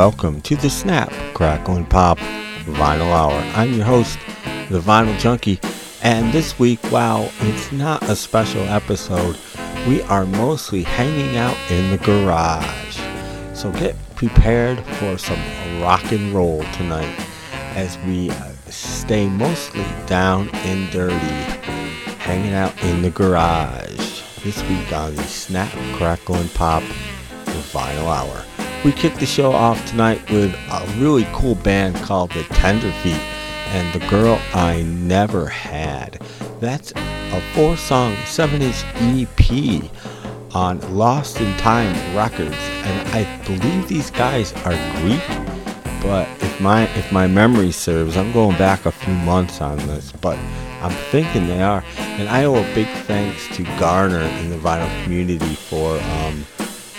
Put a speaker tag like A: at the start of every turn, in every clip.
A: Welcome to the Snap, Crackle, and Pop Vinyl Hour. I'm your host, the Vinyl Junkie, and this week, wow, it's not a special episode. We are mostly hanging out in the garage. So get prepared for some rock and roll tonight as we stay mostly down and dirty, hanging out in the garage. This week on the Snap, Crackle, and Pop Vinyl Hour. We kicked the show off tonight with a really cool band called the Tenderfeet and The Girl I Never Had. That's a four song, seven inch EP on Lost in Time Records. And I believe these guys are Greek, but if my if my memory serves, I'm going back a few months on this, but I'm thinking they are. And I owe a big thanks to Garner in the vinyl community for um,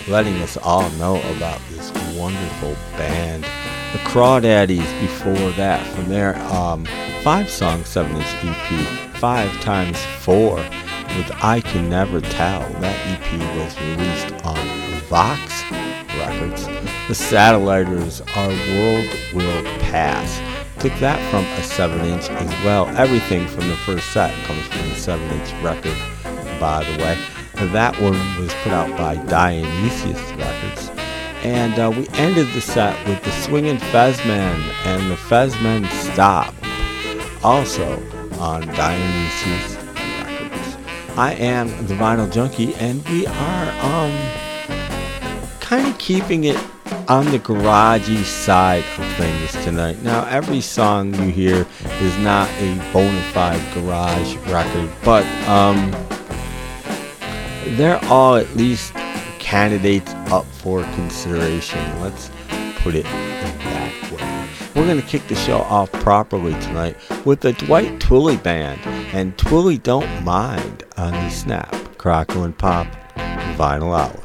A: letting us all know about this wonderful band. The Crawdaddys before that, from their um, five song, seven inch EP, five times four, with I Can Never Tell. That EP was released on Voxx Records. The Satelliters, Our World Will Pass. Took that from a 7 inch as well. Everything from the first set comes from the 7 inch record, by the way. That one was put out by Dionysus Records. And uh, we ended the set with the Swingin' Fezmen and the Fezmen Stomp, also on Dionysus Records. I am the Vinyl Junkie, and we are um kind of keeping it on the garagey side of things tonight. Now, every song you hear is not a bona fide garage record, but um they're all at least candidates up for consideration. Let's put it that way. We're going to kick the show off properly tonight with the Dwight Twilley Band and Twilley Don't Mind on the Snap, Crackle, and Pop Vinyl Hour.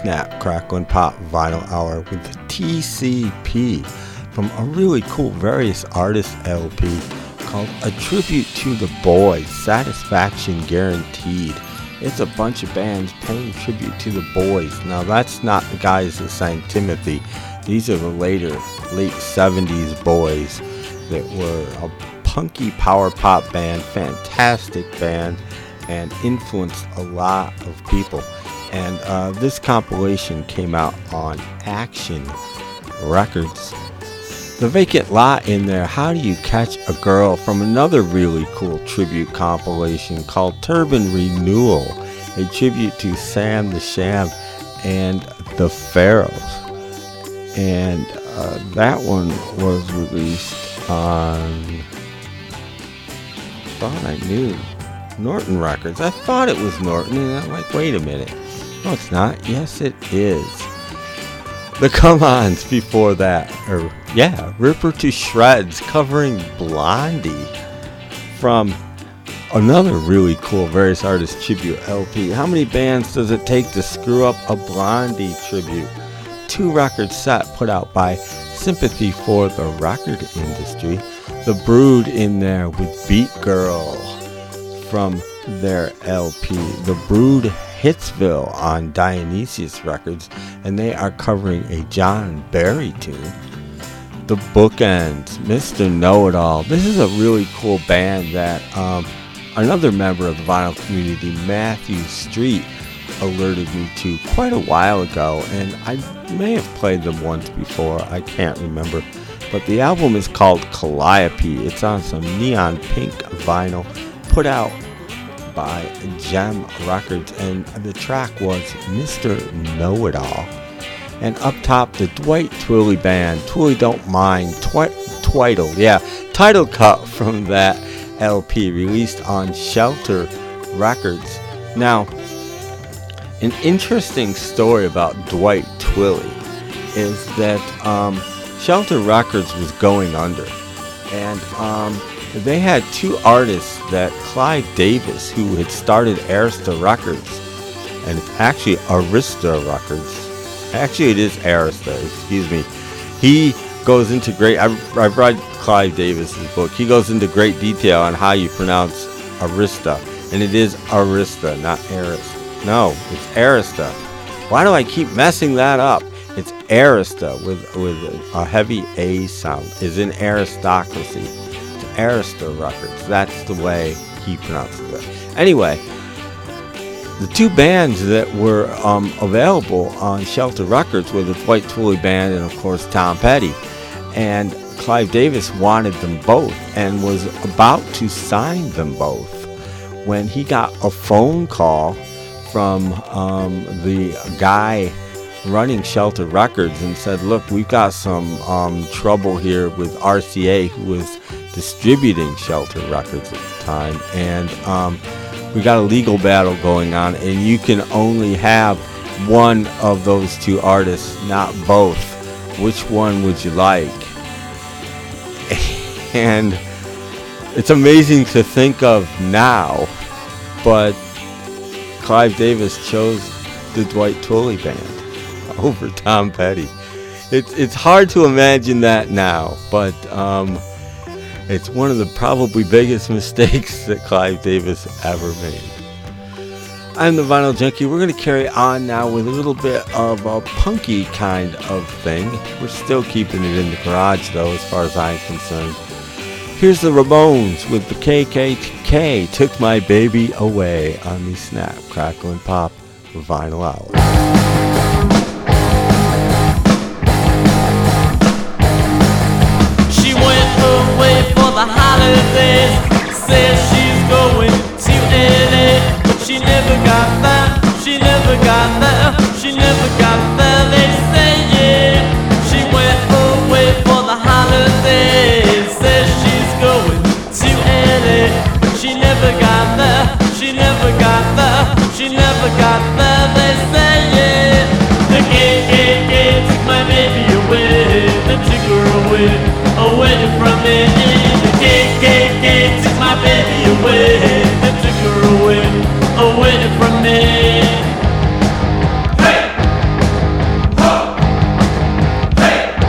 A: Snap, Crackle, and Pop Vinyl Hour with TCP from a really cool Various Artists LP called A Tribute to the Boys, Satisfaction Guaranteed. It's a bunch of bands paying tribute to the boys. Now, that's not the guys that sang Timothy. These are the later, late 70s boys that were a punky power pop band, fantastic band, and influenced a lot of people. And uh, this compilation came out on Action Records. The Vacant Lot in there, How Do You Catch a Girl, from another really cool tribute compilation called Turban Renewal, a tribute to Sam the Sham and the Pharaohs. And uh, that one was released on. Thought I knew. Norton Records. I thought it was Norton, and I'm like, wait a minute. No, it's not. Yes, it is. The Come Ons before that, or yeah, Rip Her to Shreds covering Blondie from another really cool Various Artists tribute LP. How many bands does it take to screw up a Blondie tribute? Two record set put out by Sympathy for the Record Industry. The Brood in there with Beat Girl from their LP. The Brood Hitsville on Dionysus Records, and they are covering a John Barry tune. The Bookends, Mr. Know It All. This is a really cool band that um, another member of the vinyl community, Matthew Street, alerted me to quite a while ago, and I may have played them once before, I can't remember. But the album is called Calliope. It's on some neon pink vinyl put out by Gem Records, and the track was Mr. Know It All. And up top, the Dwight Twilley Band, Twilley Don't Mind, Twi- Twiddle, yeah, title cut from that LP released on Shelter Records. Now, an interesting story about Dwight Twilley is that um, Shelter Records was going under, and um, they had two artists that Clive Davis, who had started Arista Records, and actually Arista Records. Actually, it is Arista. Excuse me. He goes into great. I've, I've read Clive Davis's book. He goes into great detail on how you pronounce Arista, and it is Arista, not Arista. No, it's Arista. Why do I keep messing that up? It's Arista with with a heavy A sound. Is in aristocracy. Arista Records. That's the way he pronounced it. Anyway, the two bands that were um, available on Shelter Records were the Dwight Twilley Band and, of course, Tom Petty. And Clive Davis wanted them both and was about to sign them both when he got a phone call from um, the guy running Shelter Records and said, Look, we've got some um, trouble here with RCA, who was distributing Shelter Records at the time, and um, we got a legal battle going on, and you can only have one of those two artists, not both. Which one would you like? and it's amazing to think of now, but Clive Davis chose the Dwight Twilley band over Tom Petty. It's it's hard to imagine that now, but um, it's one of the probably biggest mistakes that Clive Davis ever made. I'm the Vinyl Junkie. We're going to carry on now with a little bit of a punky kind of thing. We're still keeping it in the garage, though, as far as I'm concerned. Here's the Ramones with the KKK Took My Baby Away on the Snap, Crackle, and Pop Vinyl Hour.
B: Holidays. Says she's going to LA, but she never got there. She never got there. She never got there. They say yeah. She went away for the holidays. Says she's going to LA, but she never got there. She never got there. She never got there. They say yeah. The KKK took my baby away. They took her away, away from me. They took her away, away from me.
C: Hey! Ho! Hey!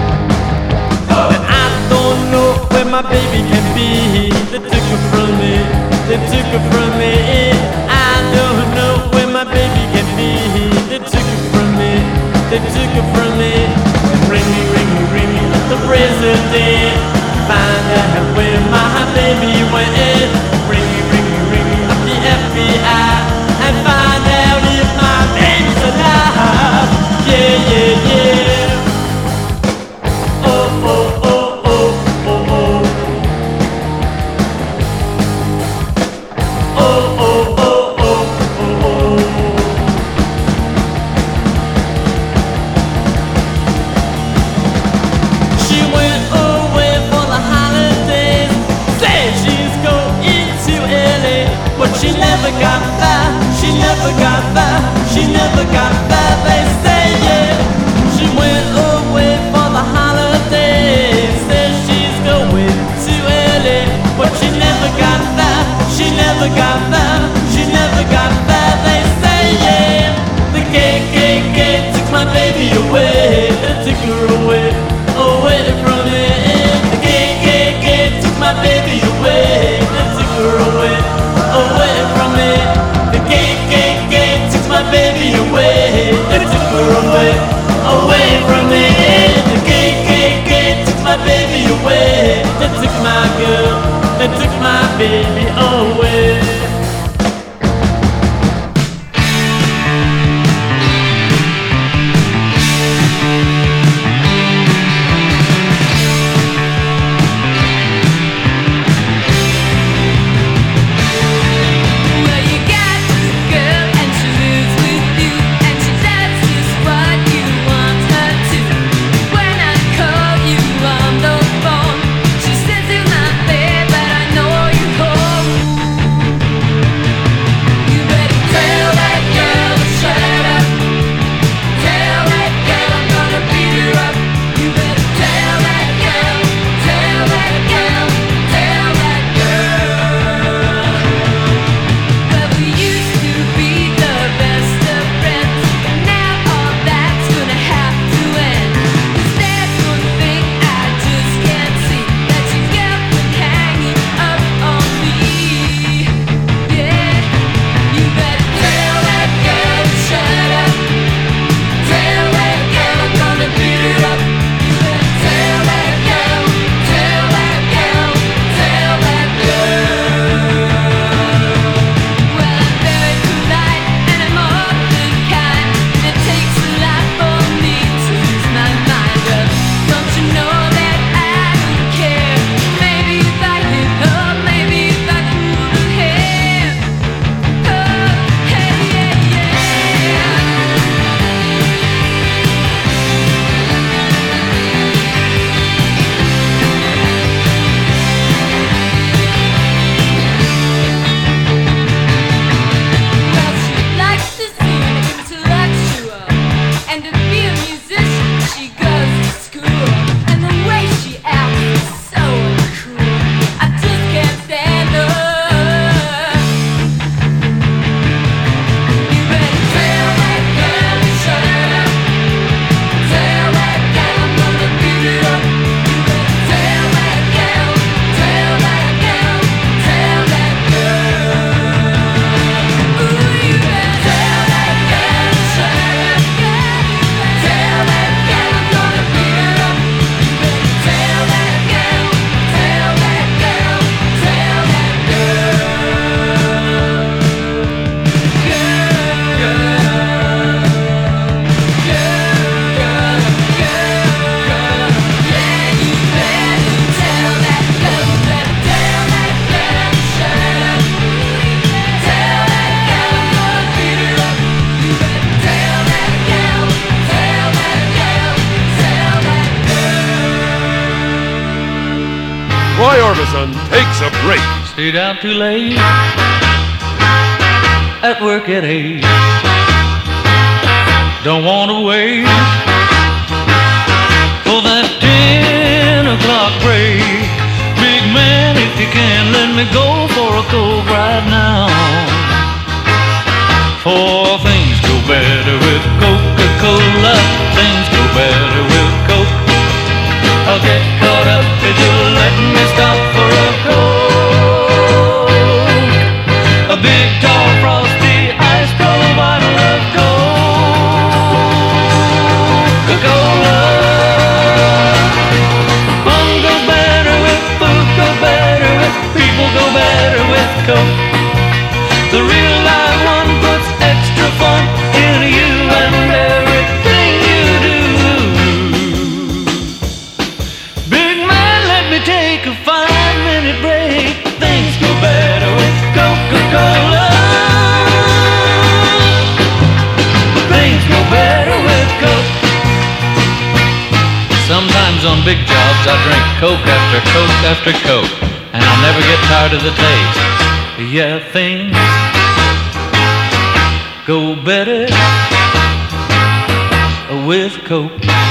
C: Ho! And I don't know where my baby can be. They took her
D: from me. They took her from me. I don't know where my baby can be. They took her from me. They took her from me. Find out where my baby went. I'm too late at work at eight. after Coke, and I'll never get tired of the taste. Yeah, things go better with Coke.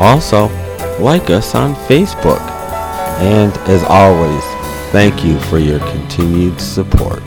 A: Also, like us on Facebook. And as always, thank you for your continued support.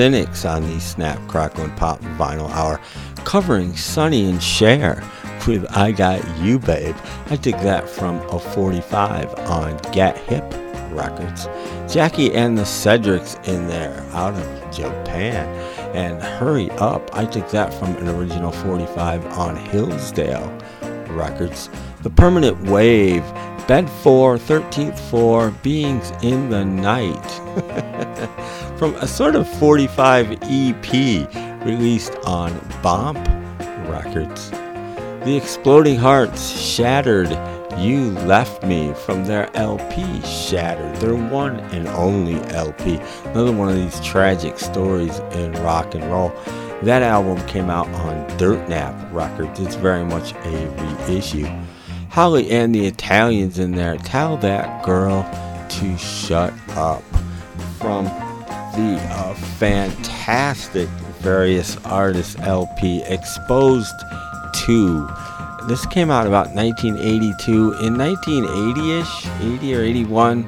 A: Cynics on the Snap, Crackle, and Pop Vinyl Hour, covering Sonny and Cher with I Got You Babe. I took that from a 45 on Get Hip Records. Jackie and the Cedrics in there out of Japan. And Hurry Up, I took that from an original 45 on Hillsdale Records. The Permanent Wave, Bed 4, 13th Floor, Beings in the Night. From a sort of 45 EP released on Bomp Records. The Exploding Hearts, Shattered, You Left Me from their LP, Shattered, their one and only LP. Another one of these tragic stories in rock and roll. That album came out on Dirtnap Records. It's very much a reissue. Holly and the Italians in there. Tell that girl to shut up. From the uh, fantastic various artists LP Exposed II. This came out about 1982. In 1980-ish, 80 or 81,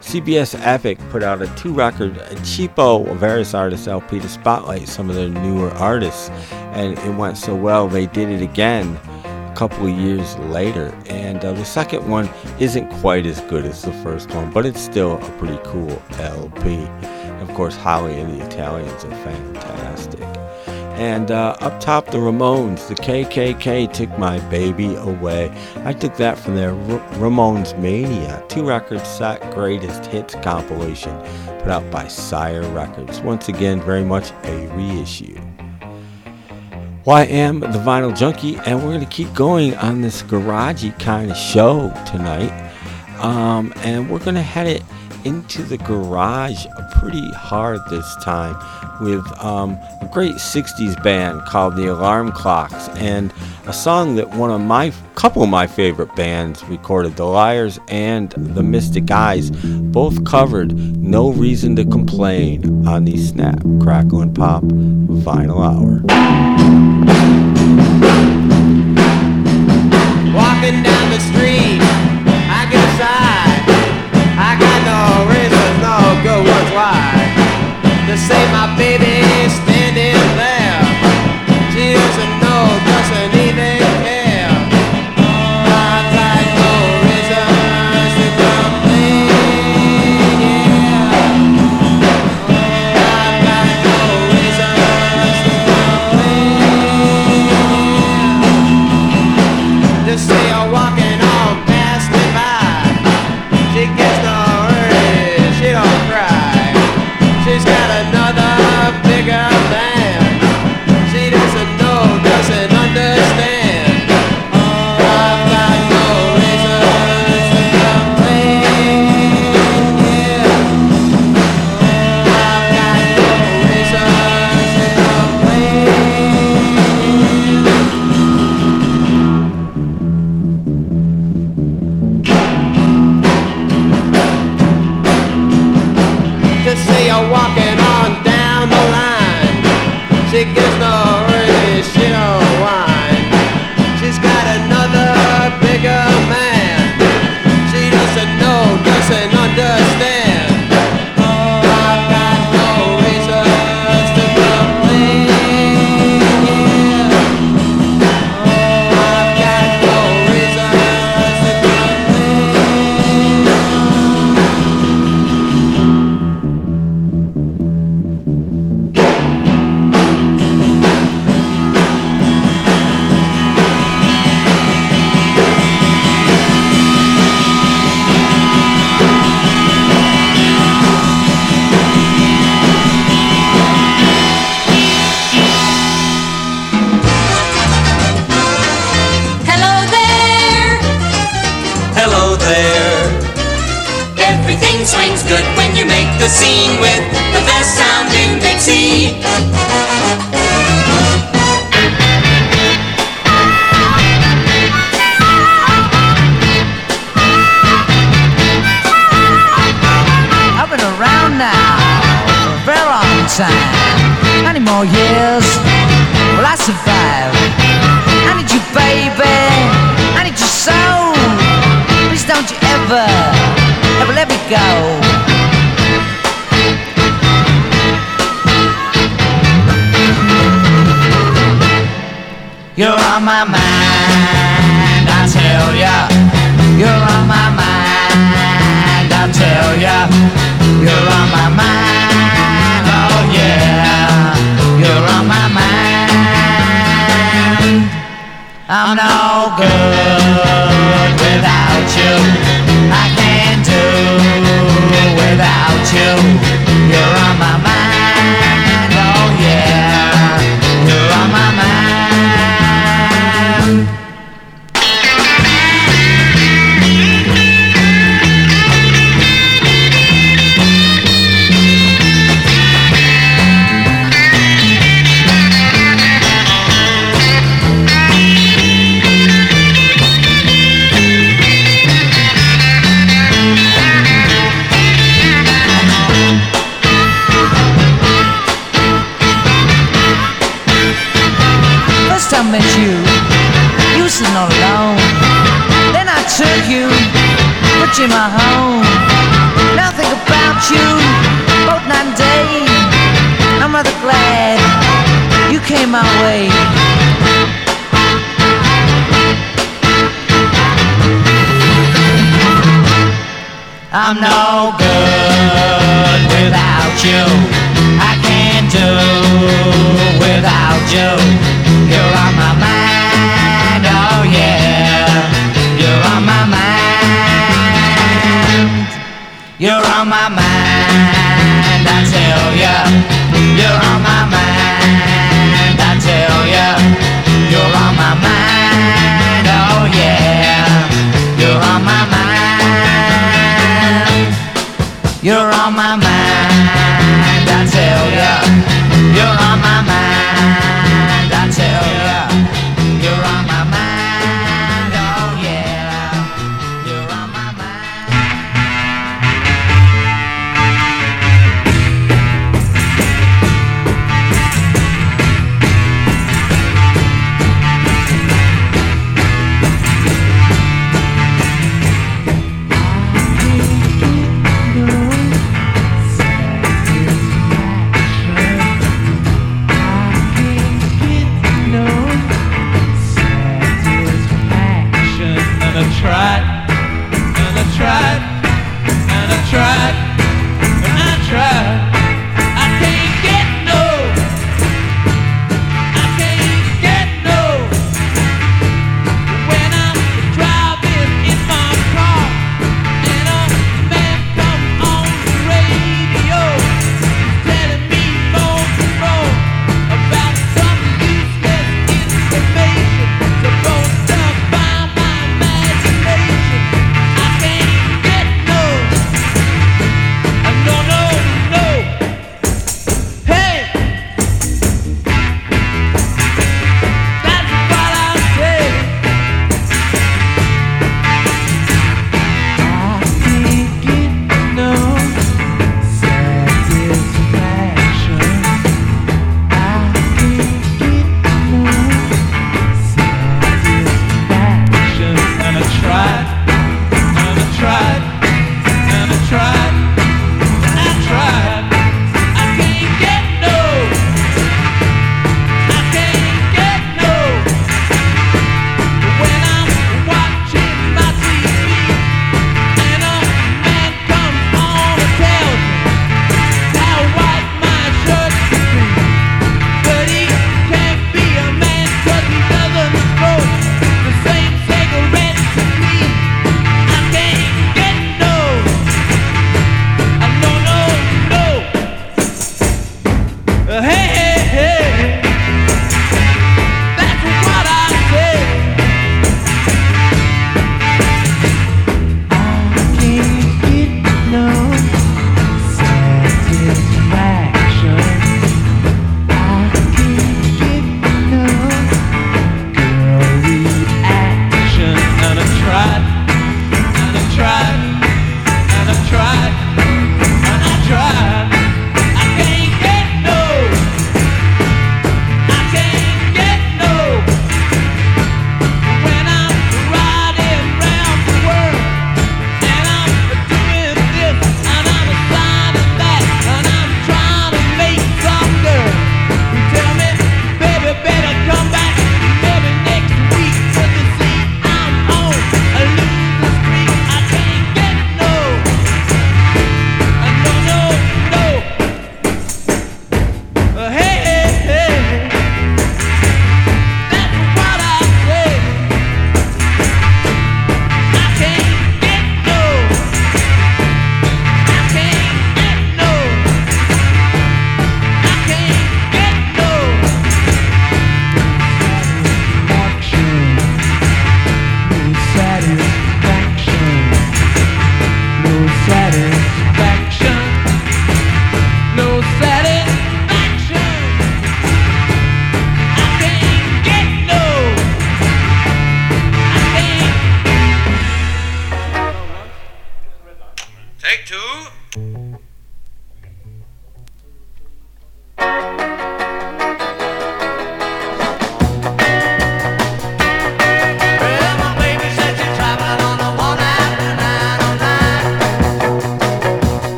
A: CBS Epic put out a two-record a cheapo various artists LP to spotlight some of their newer artists, and it went so well they did it again a couple of years later. And uh, the second one isn't quite as good as the first one, but it's still a pretty cool LP. Of course, Holly and the Italians are fantastic. And uh, up top, the Ramones, the KKK took my baby away. I took that from their R- Ramones Mania, two record set greatest hits compilation put out by Sire Records. Once again, very much a reissue. Well, I am the Vinyl Junkie, and we're going to keep going on this garagey kind of show tonight. Um, and we're going to head it into the garage pretty hard this time with um, a great 60s band called the Alarm Clocks and a song that one of my couple of my favorite bands recorded the Liars and the Mystic Eyes both covered No Reason to Complain on the Snap Crackle and Pop Vinyl Hour.
E: Walking down the street, Say my baby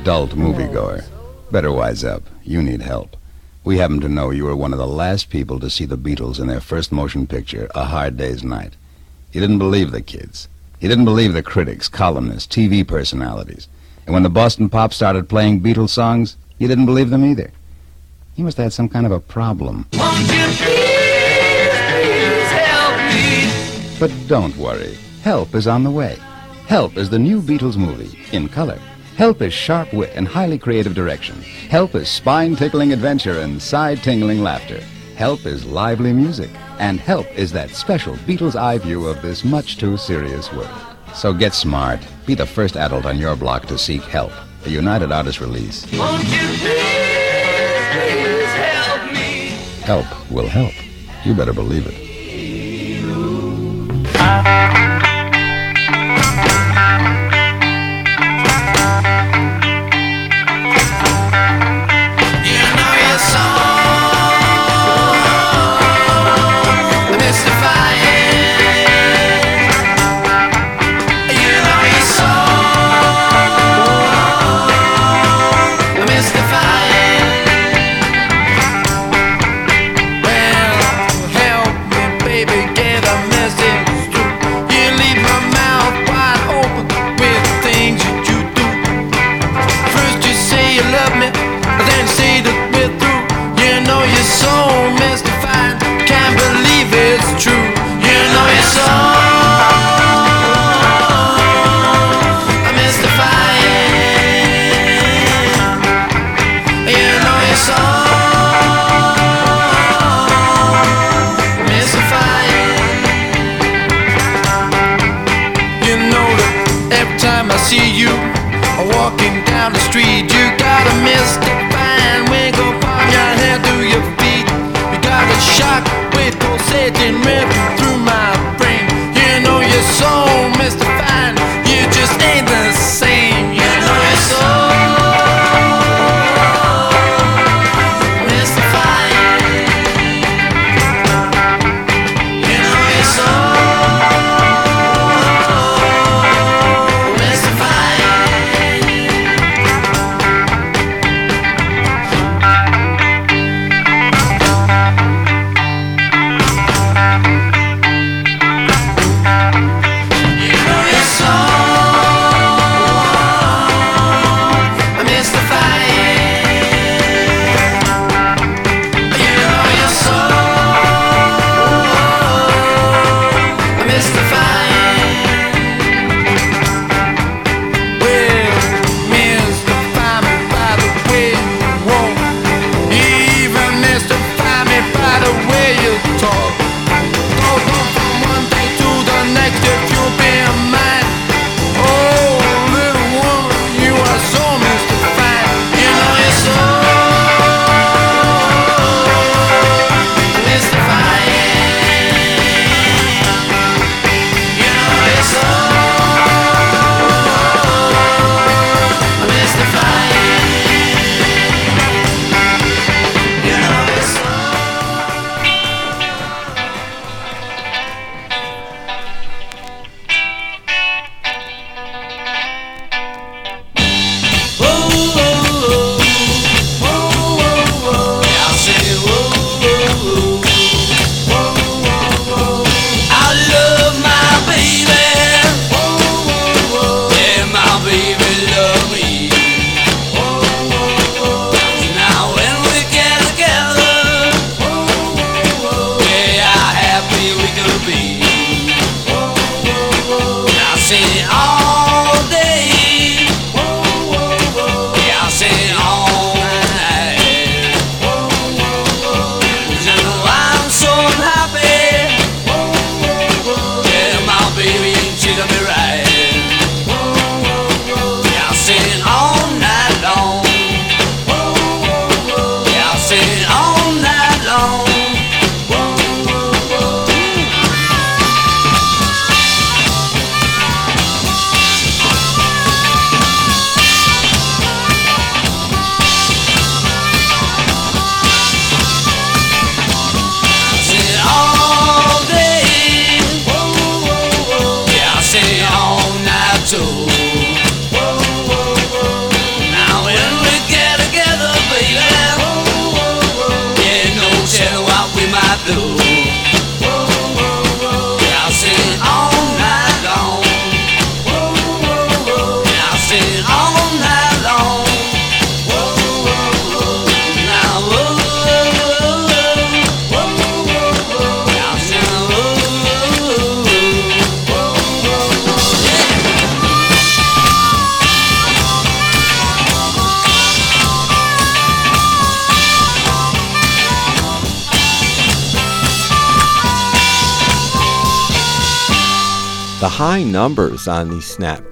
F: adult moviegoer. Better wise up. You need help. We happen to know you were one of the last people to see the Beatles in their first motion picture, A Hard Day's Night. You didn't believe the kids. You didn't believe the critics, columnists, TV personalities. And when the Boston Pop started playing Beatles songs, you didn't believe them either. You must have had some kind of a problem.
G: Won't you please, please help me?
F: But don't worry. Help is on the way. Help is the new Beatles movie, in color. Help is sharp wit and highly creative direction. Help is spine-tickling adventure and side-tingling laughter. Help is lively music. And Help is that special Beatles eye view of this much too serious world. So get smart. Be the first adult on your block to seek Help, a United Artists release.
G: Won't you please, please help me?
F: Help will help. You better believe it.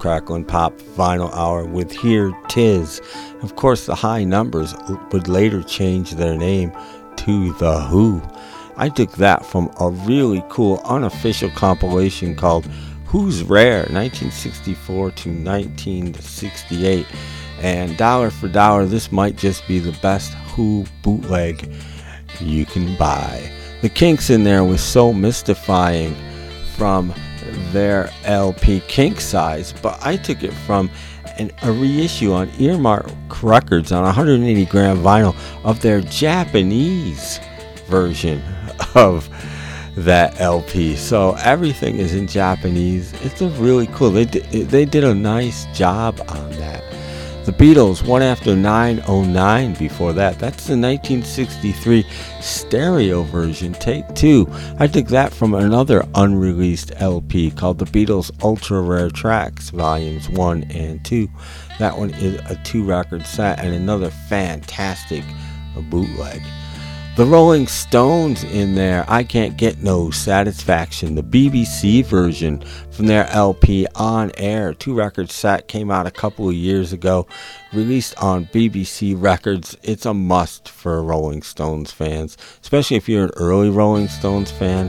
A: Crackle, and Pop vinyl hour with Here Tis. Of course, the high numbers would later change their name to The Who. I took that from a really cool unofficial compilation called Who's Rare 1964 to 1968. And dollar for dollar, this might just be the best Who bootleg you can buy. The kinks in there was so mystifying from their LP Kink size, but I took it from an, a reissue on Earmark Records on 180 gram vinyl of their Japanese version of that LP. So everything is in Japanese. It's a really cool. They did, they did a nice job on that. The Beatles, one after 909 before that. That's the 1963 stereo version, take two. I took that from another unreleased LP called The Beatles Ultra Rare Tracks, volumes 1 and 2. That one is a two record set and another fantastic bootleg. The Rolling Stones in there, I Can't Get No Satisfaction, the BBC version from their LP On Air, two record set, came out a couple of years ago, released on BBC Records. It's a must for Rolling Stones fans, especially if you're an early Rolling Stones fan.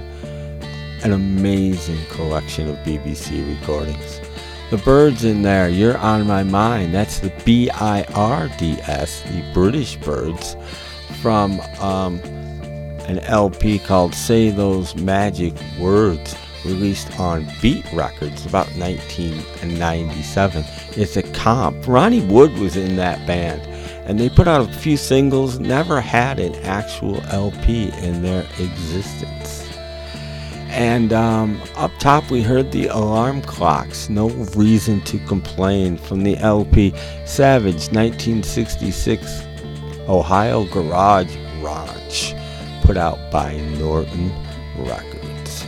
A: An amazing collection of BBC recordings. The birds in there, You're on My Mind, that's the B I R D S, the British Byrds from um, an LP called Say Those Magic Words, released on Beat Records about 1997. It's a comp. Ronnie Wood was in that band, and they put out a few singles, never had an actual LP in their existence. And um, up top, we heard the alarm clocks. No reason to complain from the LP Savage 1966 Ohio Garage Ranch, put out by Norton Records.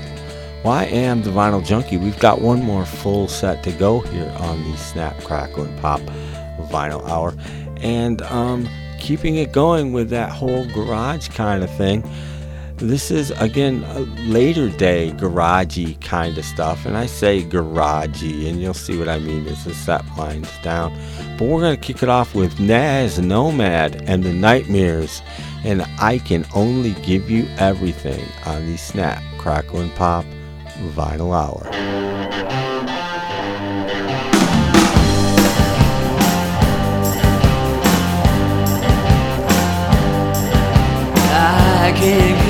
A: Well, I am the Vinyl Junkie. We've got one more full set to go here on the Snap, Crackle, and Pop Vinyl Hour. And um, keeping it going with that whole garage kind of thing. This is again a later day garagey kind of stuff, and I say garagey, and you'll see what I mean as the set winds down. But we're gonna kick it off with Nazz Nomad and the Nightmares, and I can only give you everything on the Snap, Crackle, and Pop Vinyl Hour.
G: I can't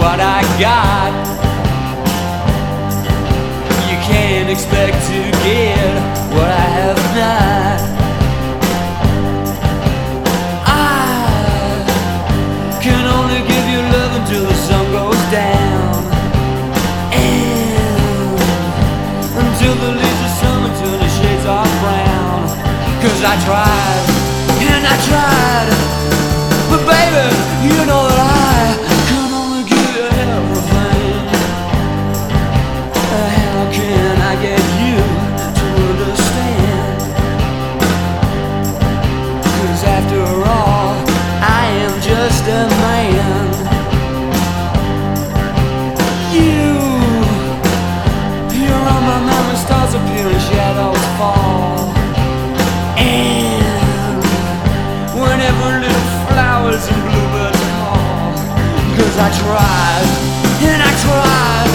G: what I got. You can't expect to get what I have not. I can only give you love until the sun goes down. And until the leaves summer shades are brown. Cause I tried, and I tried. I tried, and I tried.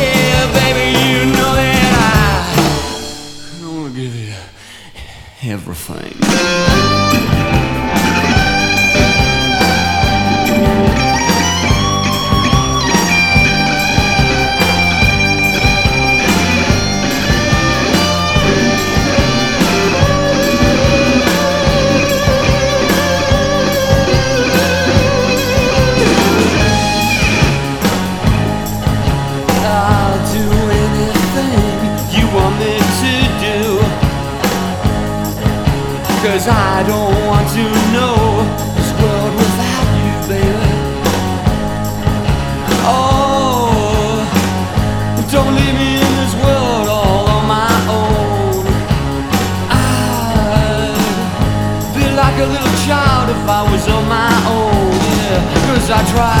G: Yeah, baby, you know that I can only give you everything. I tried,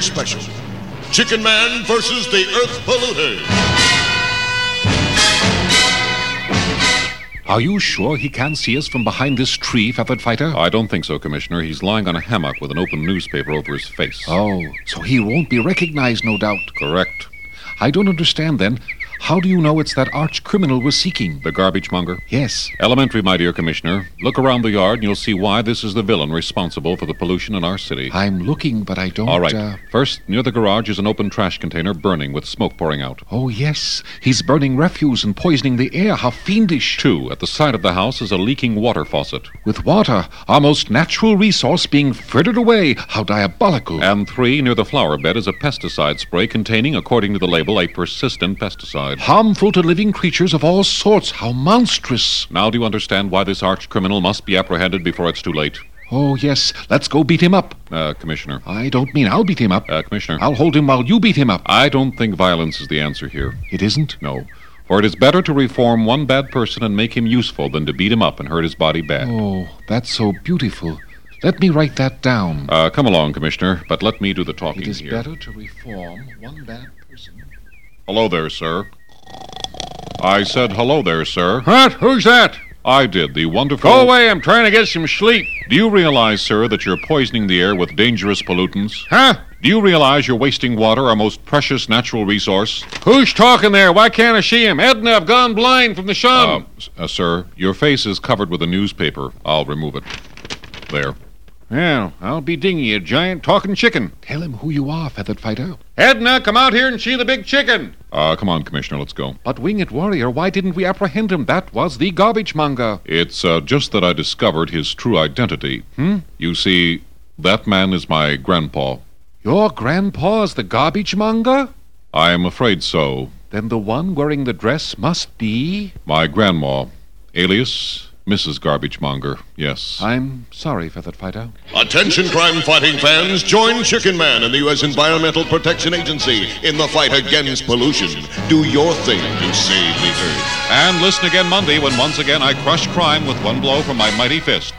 H: Winged Special. Chickenman versus the Earth Polluter.
I: Are you sure he can't see us from behind this tree, Feathered Fighter?
J: I don't think so, Commissioner. He's lying on a hammock with an open newspaper over his face.
I: Oh, so he won't be recognized, no doubt.
J: Correct.
I: I don't understand then. How do you know it's that arch criminal we're seeking?
J: The garbage monger?
I: Yes.
J: Elementary, my dear Commissioner. Look around the yard and you'll see why this is the villain responsible for the pollution in our city.
I: I'm looking, but I don't.
J: All right.
I: Uh...
J: First, near the garage is an open trash container burning with smoke pouring out.
I: Oh, yes. He's burning refuse and poisoning the air. How fiendish.
J: Two, at the side of the house is a leaking water faucet.
I: With water, our most natural resource, being frittered away. How diabolical.
J: And three, near the flower bed is a pesticide spray containing, according to the label, a persistent pesticide.
I: Harmful to living creatures of all sorts. How monstrous.
J: Now do you understand why this arch criminal must be apprehended before it's too late?
I: Oh, yes. Let's go beat him up.
J: Uh, Commissioner.
I: I don't mean I'll beat him up.
J: Uh, Commissioner.
I: I'll hold him while you beat him up.
J: I don't think violence is the answer here.
I: It isn't?
J: No. For it is better to reform one bad person and make him useful than to beat him up and hurt his body bad.
I: Oh, that's so beautiful. Let me write that down.
J: Uh, come along, Commissioner, but let me do the talking
I: It is
J: here.
I: better to reform one bad person.
J: Hello there, sir. I said hello there, sir.
K: What? Who's that?
J: I did, the wonderful.
K: Go away, I'm trying to get some sleep.
J: Do you realize, sir, that you're poisoning the air with dangerous pollutants?
K: Huh?
J: Do you realize you're wasting water, our most precious natural resource?
K: Who's talking there? Why can't I see him? Edna, I've gone blind from the
J: Uh,
K: sun.
J: s- uh, sir, your face is covered with a newspaper. I'll remove it. There.
K: Well, I'll be dinging a giant talking chicken.
I: Tell him who you are, Feathered Fighter.
K: Edna, come out here and see the big chicken.
J: Uh, come on, Commissioner, let's go.
I: But Winged Warrior, why didn't we apprehend him? That was the garbage monger.
J: It's uh, just that I discovered his true identity.
I: Hmm?
J: You see, that man is my grandpa.
I: Your grandpa's the garbage monger?
J: I am afraid so.
I: Then the one wearing the dress must be.
J: My grandma, alias Mrs. Garbage Monger, yes.
I: I'm sorry, for Feathered Fighter.
H: Attention crime fighting fans, join Chickenman and the U.S. Environmental Protection Agency in the fight against pollution. Do your thing to save the earth.
J: And listen again Monday when once again I crush crime with one blow from my mighty fist.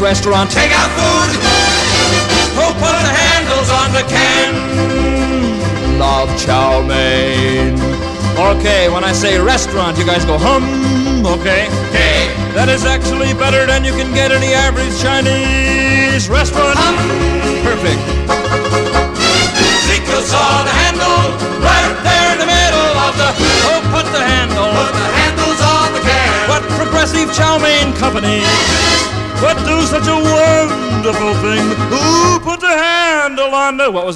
L: Chinese restaurant. Takeout food! Who put the handles on the can? Love chow mein. Okay, when I say restaurant, you guys go hum,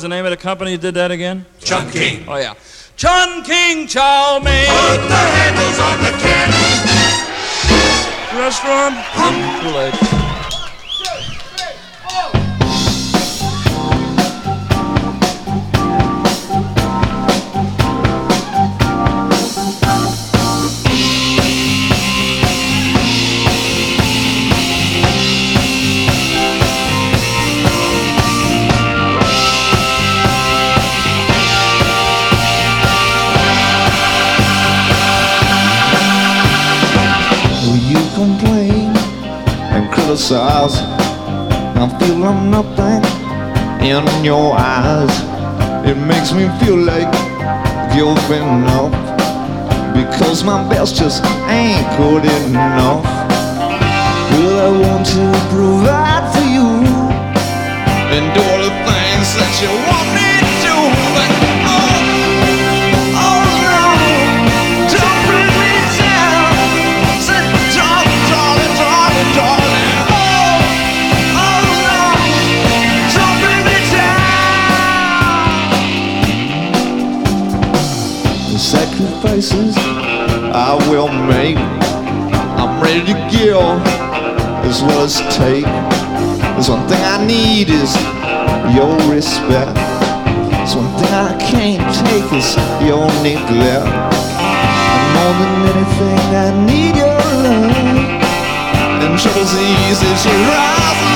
L: the? The name of the company that did that again? Chun King. Oh yeah. Chun King Chow Mein. Put the handles on the can. Restaurant. Too
M: I feel I'm nothing in your eyes. It makes me feel like giving up because my best just ain't good enough. Well, I want to provide for you and do sacrifices I will make. I'm ready to give as well as take. There's one thing I need is your respect. There's one thing I can't take is your neglect. And more than anything, I need your love. And trouble's easy to rise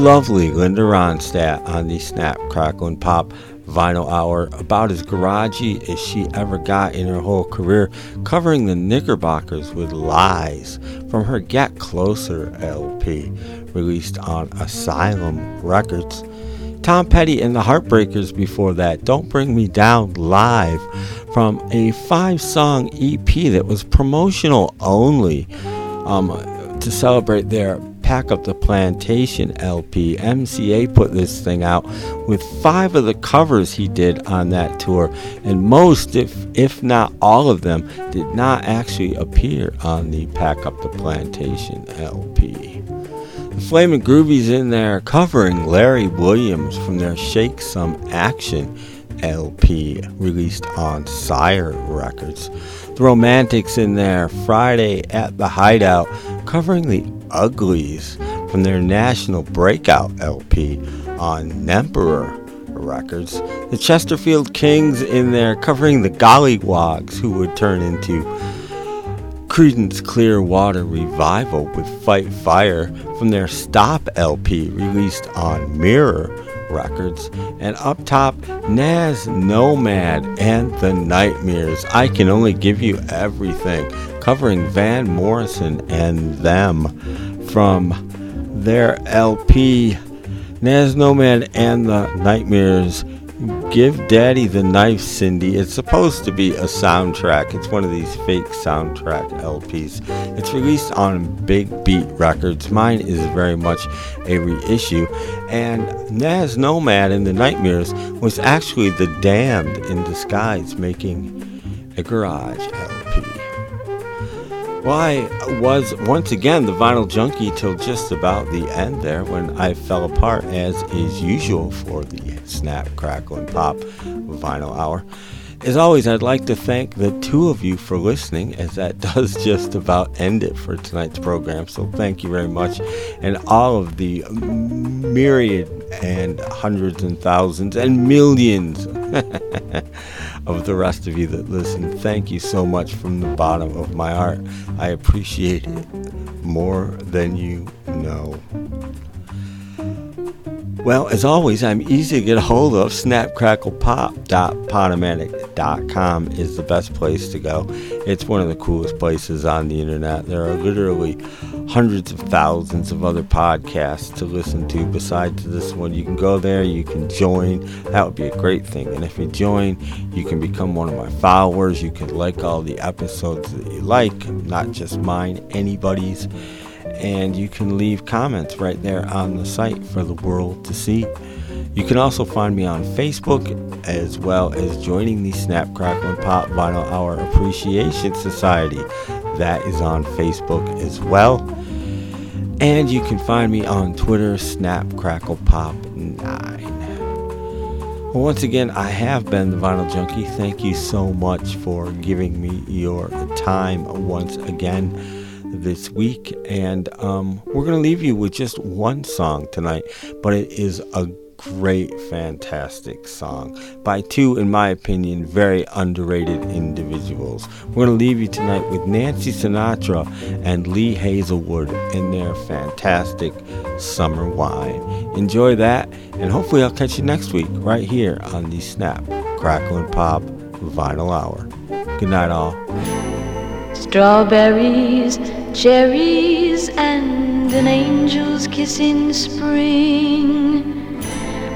A: lovely Linda Ronstadt on the Snap, Crackle, and Pop Vinyl Hour, about as garagey as she ever got in her whole career, covering the Knickerbockers with lies from her Get Closer LP, released on Asylum Records. Tom Petty and the Heartbreakers before that, Don't Bring Me Down live from a five song EP that was promotional only um, to celebrate their Pack Up the Plantation LP. MCA put this thing out with five of the covers he did on that tour, and most, if, if not all of them, did not actually appear on the Pack Up the Plantation LP. The Flamin' Groovies in there covering Larry Williams from their Shake Some Action LP released on Sire Records. The Romantics in there Friday at the Hideout covering the Uglies from their National Breakout LP on Nemperor Records. The Chesterfield Kings in there covering the Golliwogs who would turn into Creedence Clearwater Revival with Fight Fire from their Stop LP released on Mirror Records. And up top, Nazz Nomad and the Nightmares. I Can Only Give You Everything, covering Van Morrison and them from their LP. Nazz Nomad and the Nightmares Give Daddy the Knife, Cindy. It's supposed to be a soundtrack. It's one of these fake soundtrack LPs. It's released on Big Beat Records. Mine is very much a reissue. And Nazz Nomad and the Nightmares was actually the damned in disguise making a garage LP. Well, I was once again the vinyl junkie till just about the end there when I fell apart, as is usual for the Snap, Crackle, and Pop Vinyl Hour. As always, I'd like to thank the two of you for listening, as that does just about end it for tonight's program. So, thank you very much. And all of the myriad and hundreds and thousands and millions of the rest of you that listen, thank you so much from the bottom of my heart. I appreciate it more than you know. Well, as always, I'm easy to get a hold of. Snapcracklepop.podomatic.com is the best place to go. It's one of the coolest places on the internet. There are literally hundreds of thousands of other podcasts to listen to besides this one. You can go there, you can join. That would be a great thing. And if you join, you can become one of my followers. You can like all the episodes that you like, not just mine, anybody's and you can leave comments right there on the site for the world to see. You can also find me on Facebook as well as joining the Snap Crackle and Pop Vinyl Hour Appreciation Society. That is on Facebook as well. And you can find me on Twitter, Snap Crackle Pop 9. Well, once again, I have been the Vinyl Junkie. Thank you so much for giving me your time once again this week. And um, we're going to leave you with just one song tonight, but it is a great, fantastic song by two, in my opinion, very underrated individuals. We're going to leave you tonight with Nancy Sinatra and Lee Hazlewood in their fantastic summer wine. Enjoy that, and hopefully, I'll catch you next week right here on the Snap, Crackle, and Pop Vinyl Hour. Good night, all.
D: Strawberries, cherries, and an angel's kiss in spring.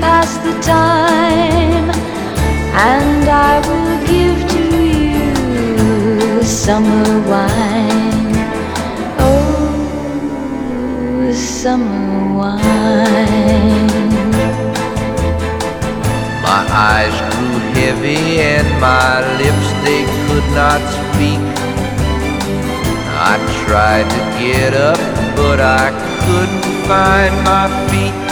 D: pass the time. And I will give to you summer wine. Oh, summer wine.
N: My eyes grew heavy and my lips they could not speak. I tried to get up, but I couldn't find my feet.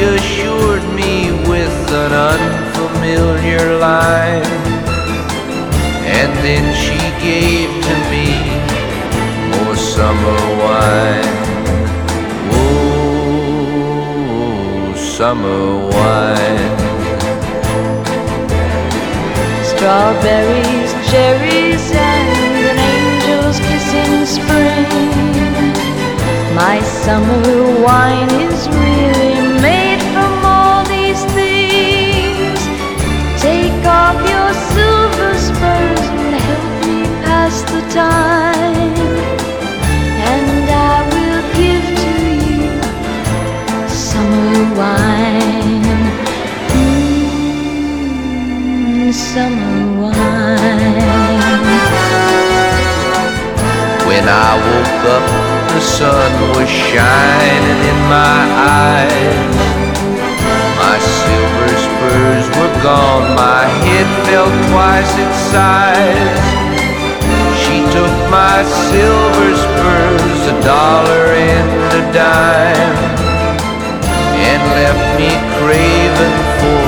N: She reassured me with an unfamiliar line, and then she gave to me more summer wine. Oh, summer wine.
D: Strawberries, cherries, and an angel's kiss in spring. My summer wine is really summer wine.
N: When I woke up, the sun was shining in my eyes. My silver spurs were gone, my head felt twice its size. She took my silver spurs, a dollar and a dime, and left me craving for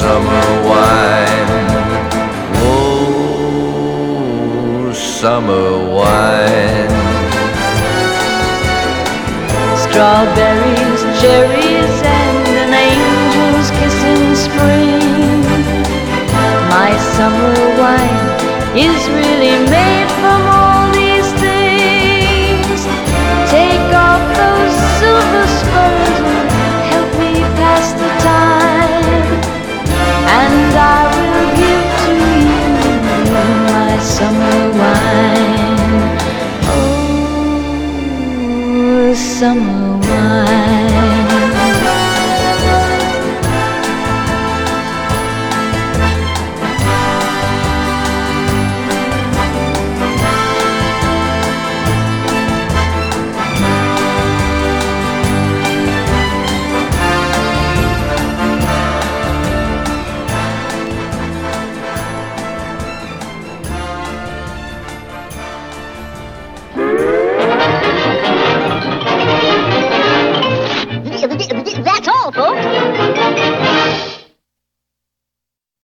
N: summer wine. Oh, summer wine.
D: Strawberries, cherries, and an angel's kiss in spring. My summer wine is really made from summer wine.